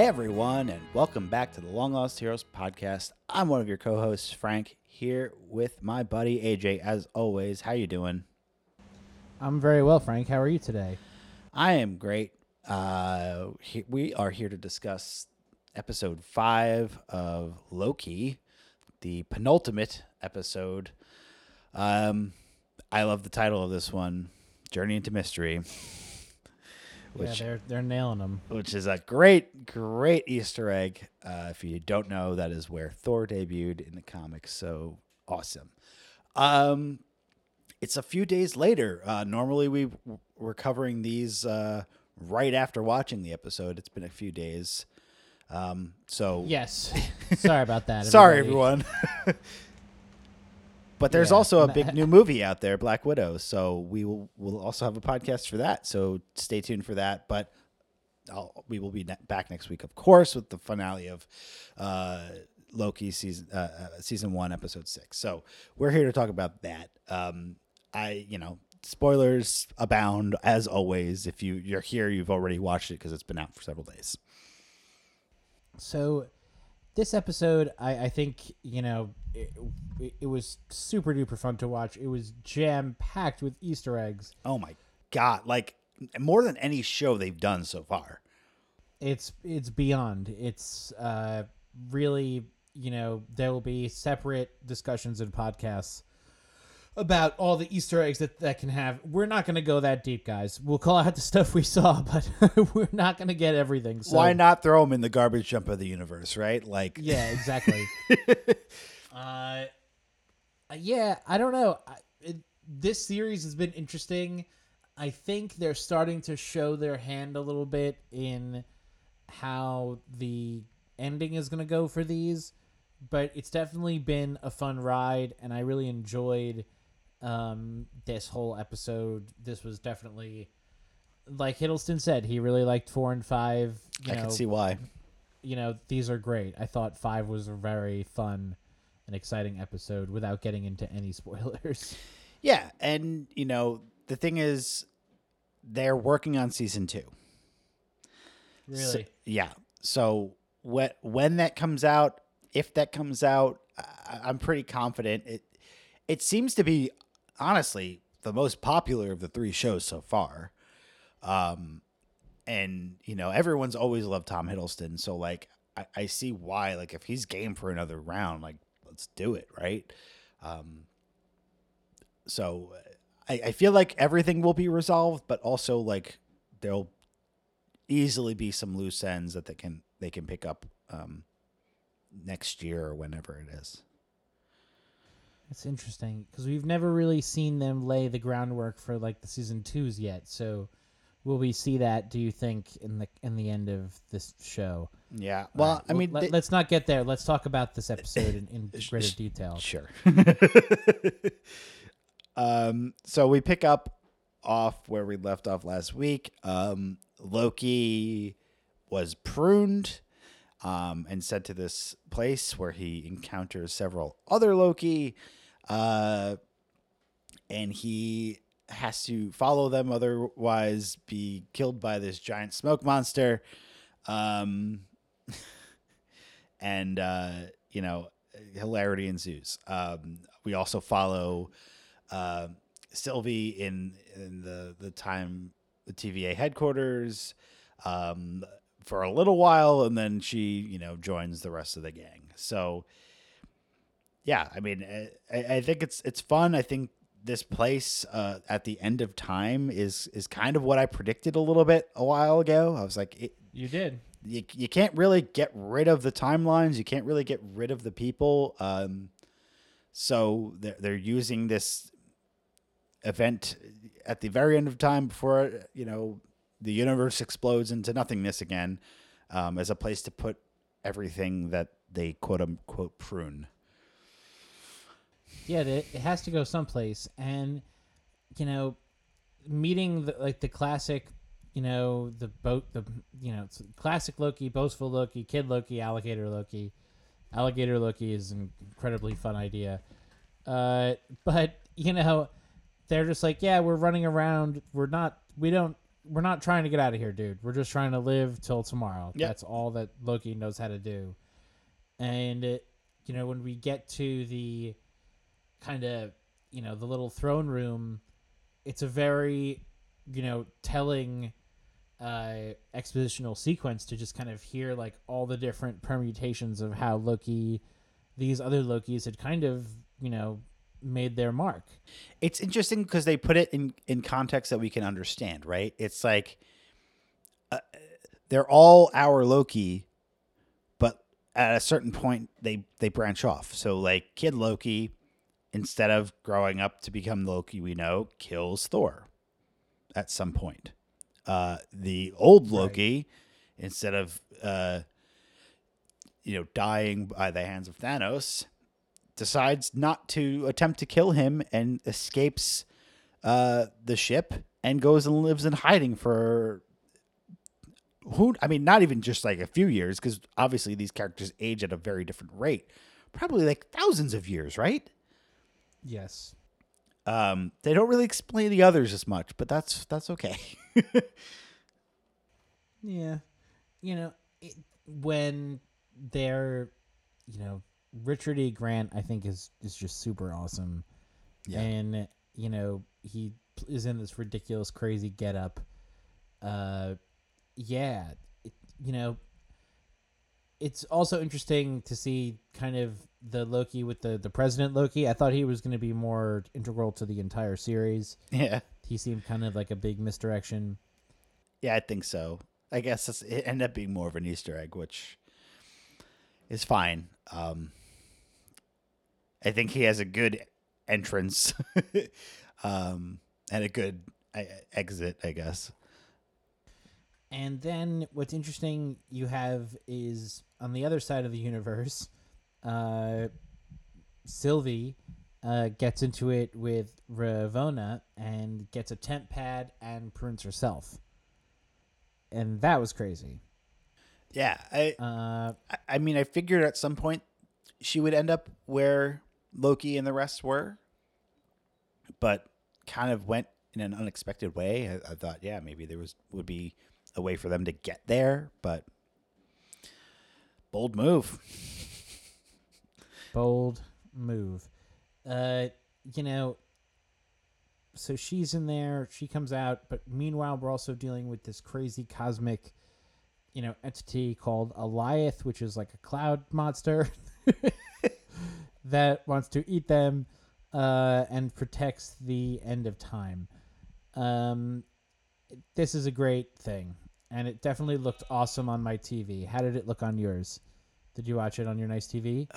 Hey everyone, and welcome back to the Long Lost Heroes podcast. I'm one of your co-hosts, Frank, here with my buddy AJ. As always, how you doing? I'm very well, Frank. How are you today? I am great. Uh, he- we are here to discuss episode five of Loki, the penultimate episode. Um, I love the title of this one, "Journey into Mystery." Which yeah, they're they're nailing them. which is a great, great Easter egg. Uh, if you don't know, that is where Thor debuted in the comics. So awesome. Um, it's a few days later. Uh, normally, we we're covering these uh, right after watching the episode. It's been a few days. Um, so Yes. Sorry about that. sorry, everyone. but there's Yeah, also a big new movie out there, Black Widow. So we will we'll also have a podcast for that. So stay tuned for that. But I'll, we will be ne- back next week, of course, with the finale of uh, Loki season uh, uh, season one, episode six. So we're here to talk about that. Um, I you know spoilers abound as always. If you you're here, you've already watched it because it's been out for several days. So, this episode, I, I think you know, it, it, it was super duper fun to watch. It was jam packed with Easter eggs. Oh my god! Like more than any show they've done so far. It's it's beyond. It's uh really you know there will be separate discussions and podcasts about all the Easter eggs that that can have. We're not going to go that deep, guys. We'll call out the stuff we saw, but we're not going to get everything. So Why not throw them in the garbage dump of the universe, right? Like, Yeah, exactly. uh, yeah, I don't know. I, it, this series has been interesting. I think they're starting to show their hand a little bit in how the ending is going to go for these, but it's definitely been a fun ride, and I really enjoyed um, this whole episode. This was definitely, like Hiddleston said, he really liked four and five. You I know, can see why. you know, these are great. I thought five was a very fun and exciting episode without getting into any spoilers. Yeah, and you know the thing is, they're working on season two. So- Really? yeah. So when when that comes out, if that comes out, I, I'm pretty confident. It it seems to be honestly the most popular of the three shows so far. Um, and you know everyone's always loved Tom Hiddleston, so like I, I see why. Like if he's game for another round, like let's do it, right? Um, so I, I feel like everything will be resolved, but also like there'll easily be some loose ends that they can they can pick up um, next year or whenever it is. It's interesting because we've never really seen them lay the groundwork for like the season twos yet. So, will we see that? Do you think in the in the end of this show? Yeah. Well, I mean, let, us not get there. Let's talk about this episode in, in greater detail. Sure. um, so we pick up off where we left off last week. Um, Loki was pruned um, and sent to this place where he encounters several other Loki. Uh, and he has to follow them, otherwise, be killed by this giant smoke monster. Um, and uh, you know, hilarity ensues. Um, we also follow uh, Sylvie in in the the time the TVA headquarters um, for a little while, and then she you know joins the rest of the gang. So yeah, I mean, I, I think it's it's fun. I think this place uh, at the end of time is is kind of what I predicted a little bit a while ago. I was like, it, You did. you, you can't really get rid of the timelines. You can't really get rid of the people. Um, so they're, they're using this event at the very end of time before, you know, the universe explodes into nothingness again um, as a place to put everything that they quote unquote prune. Yeah, it, it has to go someplace, and you know, meeting the, like the classic, you know, the boat, the you know, it's classic Loki, boastful Loki, kid Loki, alligator Loki. Alligator Loki is an incredibly fun idea, uh, but you know, they're just like, yeah, we're running around. We're not. We don't we're not trying to get out of here, dude. We're just trying to live till tomorrow. Yep. That's all that Loki knows how to do. And it, you know, when we get to the kind of, you know, the little throne room, it's a very, you know, telling uh expositional sequence to just kind of hear like all the different permutations of how Loki these other Lokis had kind of, you know, made their mark. It's interesting because they put it in in context that we can understand, right? It's like uh, they're all our Loki, but at a certain point they they branch off. So like Kid Loki, instead of growing up to become the Loki we know, kills Thor at some point. Uh, the old Loki, instead of uh, you know dying by the hands of Thanos, decides not to attempt to kill him and escapes uh, the ship and goes and lives in hiding for who I mean not even just like a few years because obviously these characters age at a very different rate. Probably like thousands of years right Yes. um, they don't really explain the others as much but that's that's okay Yeah. You know, it, when they're, you know, Richard E. Grant, I think is is just super awesome. Yeah. And you know, he is in this ridiculous, crazy getup. Uh, yeah. It, you know, it's also interesting to see kind of the Loki with the the President Loki. I thought he was going to be more integral to the entire series. yeah He seemed kind of like a big misdirection. yeah I think so I guess it ended up being more of an Easter egg which is fine um, I think he has a good entrance um, and a good exit I guess And then what's interesting you have is on the other side of the universe, uh, Sylvie uh, gets into it with Ravonna and gets a TemPad and prunes herself. And that was crazy. yeah I Uh, I- I mean, I figured at some point she would end up where Loki and the rest were, but kind of went in an unexpected way. I, I thought, yeah, maybe there was would be a way for them to get there, but bold move. Bold move. Uh, you know, so she's in there. She comes out, but meanwhile, we're also dealing with this crazy cosmic, you know, entity called Alioth, which is like a cloud monster that wants to eat them uh, and protects the end of time. Um, this is a great thing, and it definitely looked awesome on my TV. How did it look on yours? Did you watch it on your nice TV?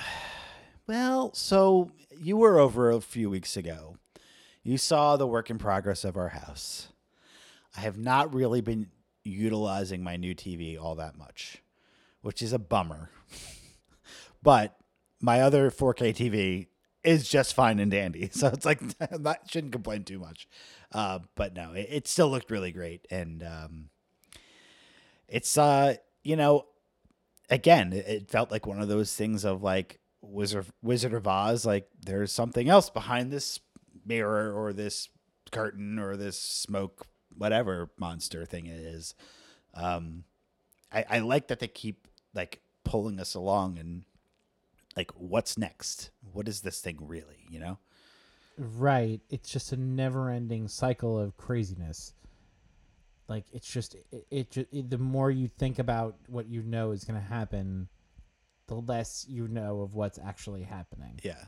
Well, so you were over a few weeks ago. You saw the work in progress of our house. I have not really been utilizing my new TV all that much, which is a bummer. but my other 4K TV is just fine and dandy. So it's like I shouldn't complain too much. Uh, but no, it, it still looked really great. And um, it's, uh, you know, again, it, it felt like one of those things of like Wizard Wizard of Oz, like there's something else behind this mirror or this curtain or this smoke, whatever monster thing it is. Um, I, I like that they keep like pulling us along and like what's next? What is this thing really? You know? Right. It's just a never-ending cycle of craziness. Like it's just it, it, it the more you think about what you know is going to happen, the less you know of what's actually happening. Yeah.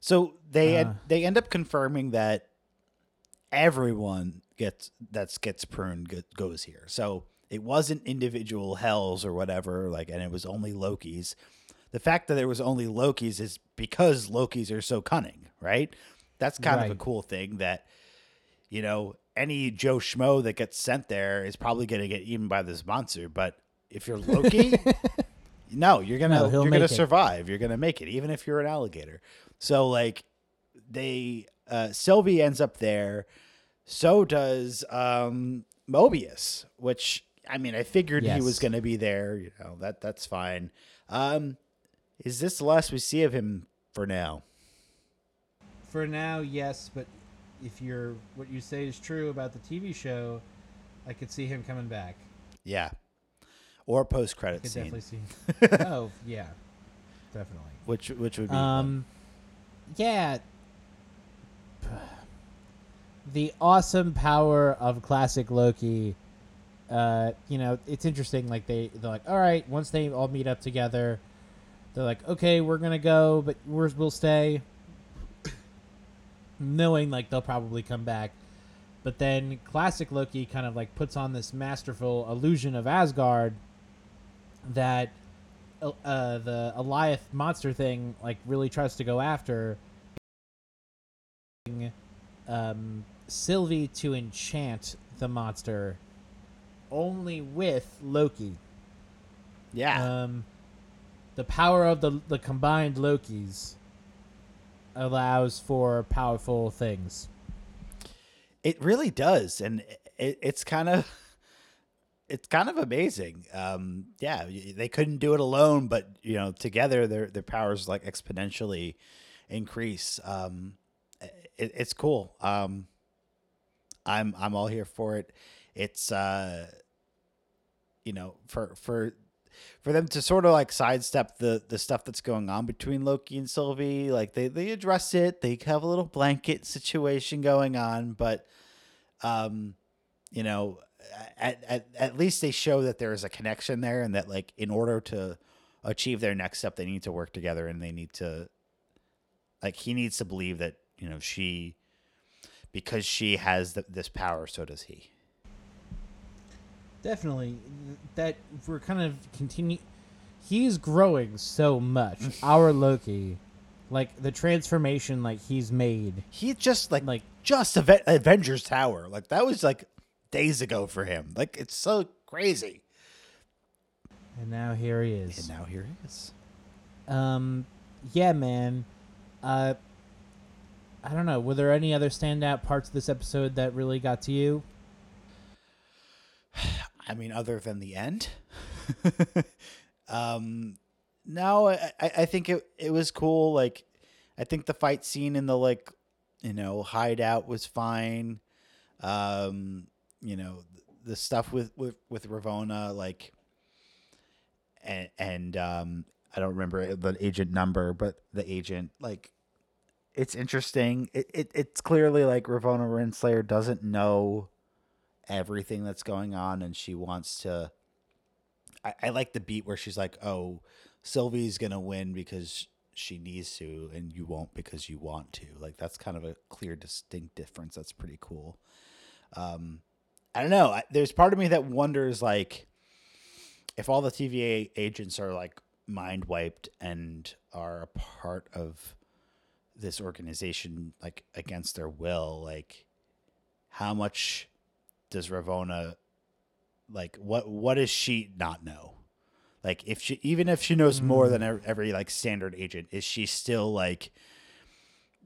So they Uh. they end up confirming that everyone gets that gets pruned go- goes here. So it wasn't individual hells or whatever like and it was only Loki's. The fact that there was only Loki's is because Loki's are so cunning, right? That's kind of a cool thing that you know, any Joe Schmo that gets sent there is probably going to get eaten by this monster, but if you're Loki, no, you're gonna No, he'll you're gonna make it. survive. You're gonna make it, even if you're an alligator. So like, they uh, Sylvie ends up there. So does um, Mobius, which I mean, I figured he Yes. was gonna be there. You know that that's fine. Um, is this the last we see of him for now? For now, yes, but if you're what you say is true about the TV show, I could see him coming back. Yeah. Or post credit scene, definitely see. oh yeah, definitely. which which would be fun. Um, yeah. The awesome power of classic Loki. Uh, you know, it's interesting. Like they, they're like, all right, once they all meet up together, they're like, okay, we're gonna go, but we're, we'll stay, knowing like they'll probably come back. But then classic Loki kind of like puts on this masterful illusion of Asgard that uh, uh, the Alioth monster thing like really tries to go after um, Sylvie to enchant the monster only with Loki. yeah. Um, the power of the the combined Lokis allows for powerful things. It really does, and it, it's kind of it's kind of amazing. Um, yeah, they couldn't do it alone, but you know, together their their powers like exponentially increase. Um, it, it's cool. Um, I'm I'm all here for it. It's uh, you know, for for for them to sort of like sidestep the the stuff that's going on between Loki and Sylvie, like they they address it. They have a little blanket situation going on, but um, you know, at at at least they show that there is a connection there, and that like in order to achieve their next step, they need to work together, and they need to like he needs to believe that you know she because she has th this power, so does he. Definitely, that we're kind of continue. He's growing so much. Our Loki, like the transformation, like he's made. He just like Like just Aven- Avengers Tower. Like that was like days ago for him. Like it's so crazy. and now here he is. And now here he is. Um, yeah, man. Uh, I don't know. Were there any other standout parts of this episode that really got to you? I mean, other than the end. um, no, I, I I think it it was cool. Like, I think the fight scene in the like, you know, hideout was fine. Um, you know, the stuff with with with Ravonna, like, and and um, I don't remember the agent number, but the agent like. It's interesting. It, it it's clearly like Ravonna Renslayer doesn't know everything that's going on and she wants to I, I like the beat where she's like oh sylvie's gonna win because she needs to and you won't because you want to like that's kind of a clear distinct difference that's pretty cool um i don't know there's part of me that wonders like if all the tva agents are like mind wiped and are a part of this organization like against their will like how much does Ravonna like what what does she not know? Like if she even if she knows more than hmm. every like standard agent, is she still like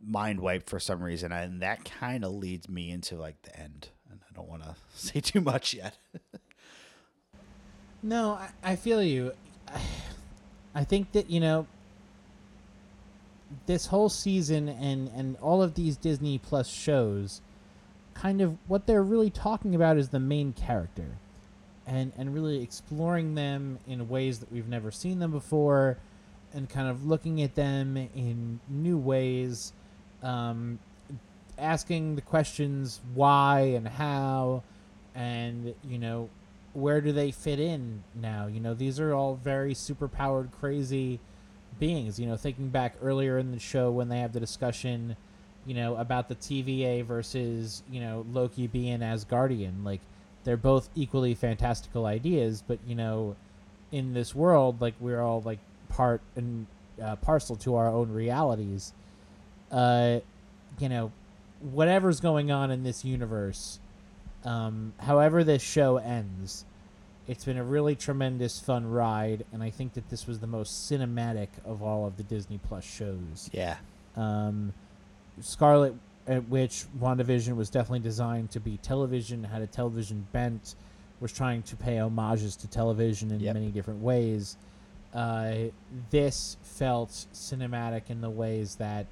mind wiped for some reason? And that kind of leads me into like the end. And I don't want to say too much yet. No, I, I feel you. I, I think that you know this whole season and and all of these Disney Plus shows, kind of what they're really talking about is the main character, and and really exploring them in ways that we've never seen them before, and kind of looking at them in new ways, um, asking the questions why and how, and you know where do they fit in now? You know, these are all very super powered, crazy beings. You know, thinking back earlier in the show when they have the discussion, you know, about the TVA versus, you know, Loki being Asgardian. Like, they're both equally fantastical ideas, but, you know, in this world, like, we're all, like, part and uh, parcel to our own realities. Uh, you know, whatever's going on in this universe, um, however this show ends, it's been a really tremendous fun ride, and I think that this was the most cinematic of all of the Disney Plus shows. yeah. Um, Scarlet uh, Witch, WandaVision was definitely designed to be television, had a television bent, was trying to pay homages to television in Yep. many different ways. Uh, this felt cinematic in the ways that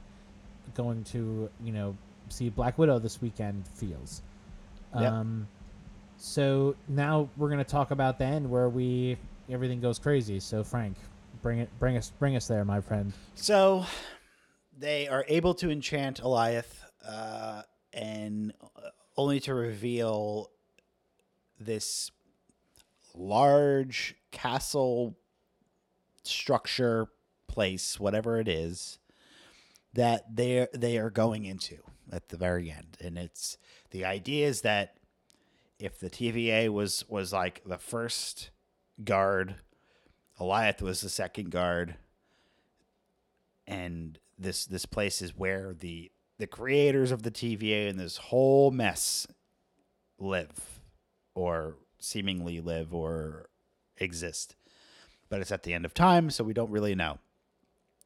going to, you know, see Black Widow this weekend feels. Yep. Um, So now we're gonna talk about the end where we everything goes crazy. So Frank, bring it, bring us, bring us there, my friend. So they are able to enchant Alioth, uh, and uh, only to reveal this large castle structure place, whatever it is, that they they are going into at the very end. And it's the idea is that if the TVA was was like the first guard, Alioth was the second guard, and this this place is where the the creators of the TVA and this whole mess live or seemingly live or exist. But it's at the end of time, so we don't really know.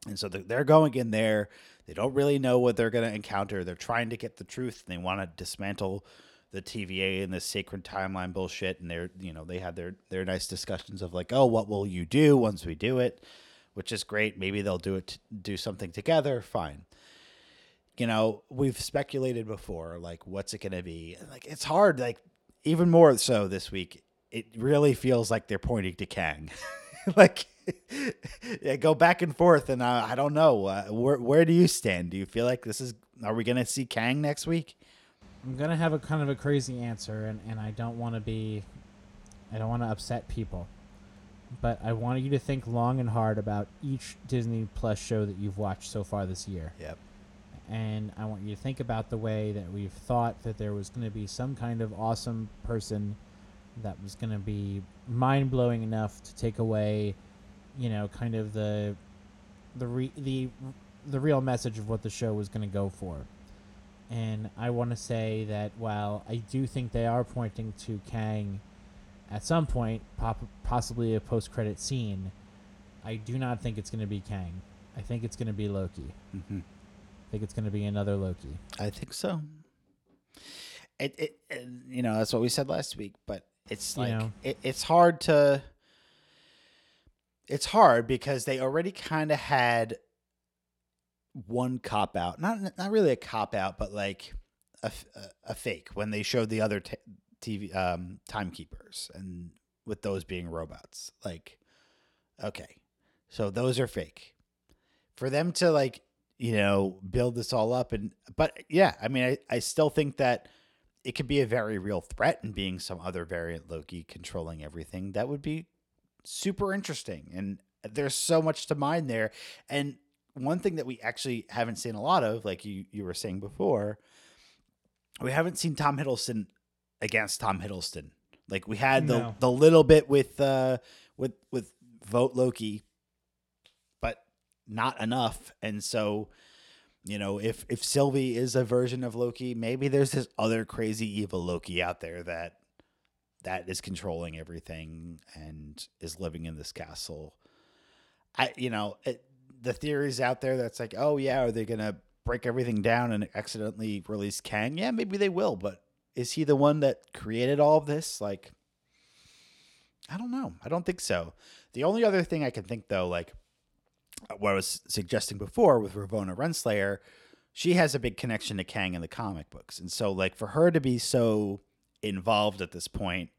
And so they're going in there. They don't really know what they're going to encounter. They're trying to get the truth. And they want to dismantle the TVA and this sacred timeline bullshit. And they're, you know, they have their their nice discussions of like, oh, what will you do once we do it? Which is great. Maybe they'll do it, do something together. Fine. You know, we've speculated before, like, what's it going to be? Like, it's hard. Like, even more so this week. It really feels like they're pointing to Kang. like yeah, go back and forth, and uh, I don't know uh, where where do you stand? Do you feel like this is? Are we gonna see Kang next week? I'm gonna have a kind of a crazy answer, and and I don't want to be, I don't want to upset people, but I want you to think long and hard about each Disney Plus show that you've watched so far this year. Yep. And I want you to think about the way that we've thought that there was going to be some kind of awesome person that was going to be mind blowing enough to take away, you know, kind of the the re- the the real message of what the show was going to go for. And I want to say that while I do think they are pointing to Kang at some point, pop- possibly a post credit scene, I do not think it's going to be Kang. I think it's going to be Loki. Mm-hmm. I think it's going to be another Loki. I think so. It, it, it, you know, that's what we said last week, but it's You like know. it, it's hard to. It's hard because they already kind of had one cop out, not not really a cop out, but like a, a, fake when they showed the other t- TV um, timekeepers and with those being robots. Like, okay, so those are fake. For them to like, you know, build this all up and but yeah, I mean, I, I still think that it could be a very real threat and being some other variant Loki controlling everything. That would be super interesting. And there's so much to mine there. And one thing that we actually haven't seen a lot of, like you, you were saying before, we haven't seen Tom Hiddleston against Tom Hiddleston. Like we had the No. the little bit with uh with with vote Loki, but not enough. And so, you know, if if Sylvie is a version of Loki, maybe there's this other crazy evil Loki out there that that is controlling everything and is living in this castle. I you know, it, the theories out there that's like, "Oh yeah, are they going to break everything down and accidentally release Kang?" Yeah, maybe they will, but is he the one that created all of this? Like I don't know. I don't think so. The only other thing I can think though, like what I was suggesting before with Ravonna Renslayer, she has a big connection to Kang in the comic books. And so like for her to be so involved at this point,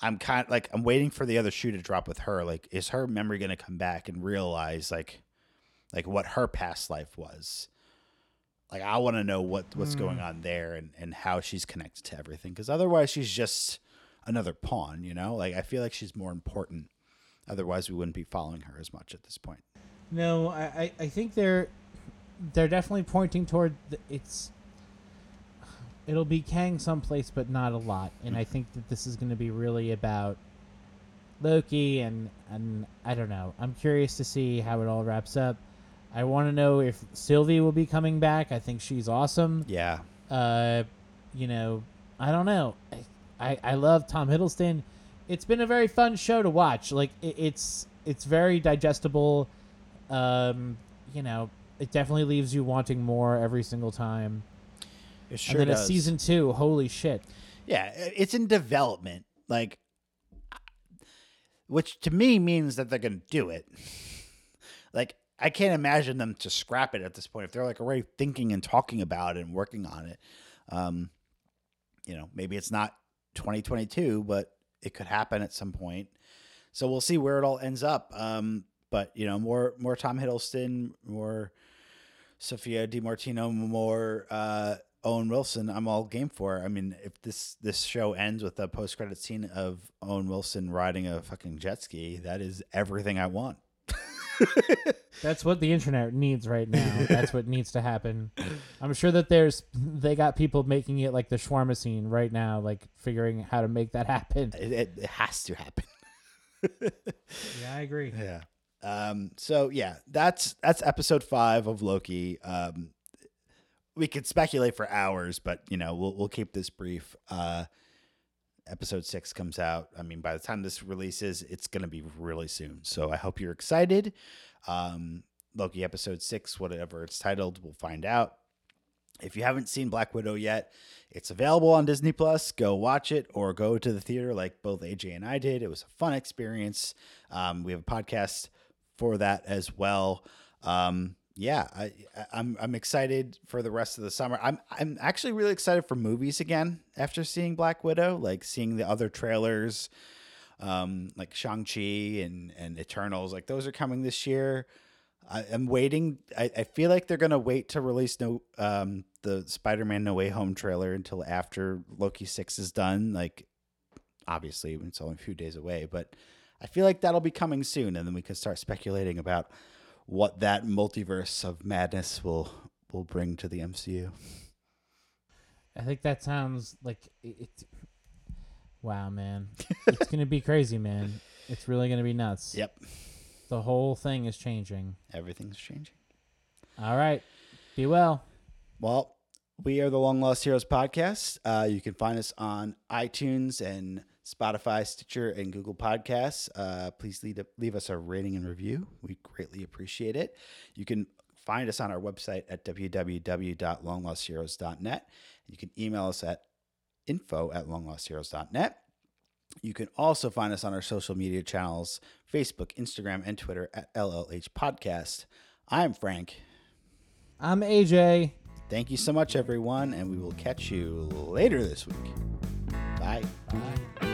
I'm kind of like I'm waiting for the other shoe to drop with her. Like is her memory going to come back and realize like like what her past life was? Like I want to know what what's hmm. going on there and and how she's connected to everything cuz otherwise she's just another pawn, you know? Like I feel like she's more important. Otherwise we wouldn't be following her as much at this point. No, I, I, think they're they're definitely pointing toward the, it's it'll be Kang someplace, but not a lot. And I think that this is going to be really about Loki and and I don't know. I'm curious to see how it all wraps up. I want to know if Sylvie will be coming back. I think she's awesome. Yeah. Uh, you know, I don't know. I, I, I love Tom Hiddleston. It's been a very fun show to watch. Like it, it's it's very digestible. Um, you know, it definitely leaves you wanting more every single time. It sure and then does. a season two, holy shit! Yeah, it's in development. Like which to me means that they're to do it. like I can't imagine them to scrap it at this point if they're like already thinking and talking about it and working on it. Um you know, maybe it's not 2022, but it could happen at some point. So we'll see where it all ends up. Um, but you know, more more Tom Hiddleston, more Sophia Di Martino, more uh, Owen Wilson. I'm all game for. I mean, if this this show ends with a post credit scene of Owen Wilson riding a fucking jet ski, that is everything I want. That's what the internet needs right now. That's what needs to happen. I'm sure that there's they got people making it like the shawarma scene right now, like figuring how to make that happen. It, it, it has to happen. Yeah, I agree. Yeah. Um, so yeah, that's that's episode five of Loki. Um, we could speculate for hours, but you know we'll we'll keep this brief. Uh, episode six comes out. I mean, by the time this releases, it's gonna be really soon. So I hope you're excited. Um, Loki episode six, whatever it's titled, we'll find out. If you haven't seen Black Widow yet, it's available on Disney Plus. Go watch it or go to the theater like both AJ and I did. It was a fun experience. Um, we have a podcast for that as well. Um, yeah, I, I'm I'm excited for the rest of the summer. I'm I'm actually really excited for movies again after seeing Black Widow, like seeing the other trailers, um, like Shang Chi and and Eternals. Like those are coming this year. I, I'm waiting. I, I feel like they're gonna wait to release no um the Spider-Man No Way Home trailer until after Loki six is done. Like obviously it's only a few days away, but I feel like that'll be coming soon, and then we can start speculating about what that multiverse of madness will will bring to the MCU. I think that sounds like it. it wow, man, it's gonna be crazy, man. It's really gonna be nuts. Yep, The whole thing is changing. everything's changing. All right, be well. Well, we are the Long Lost Heroes podcast. Uh, you can find us on iTunes and Spotify, Stitcher, and Google Podcasts. Uh, please leave, leave us a rating and review. We greatly appreciate it. You can find us on our website at www.longlostheroes.net. You can email us at info at longlostheroes.net. You can also find us on our social media channels Facebook, Instagram, and Twitter at LLH Podcast. I'm Frank. I'm AJ. Thank you so much, everyone, and we will catch you later this week. Bye. Bye.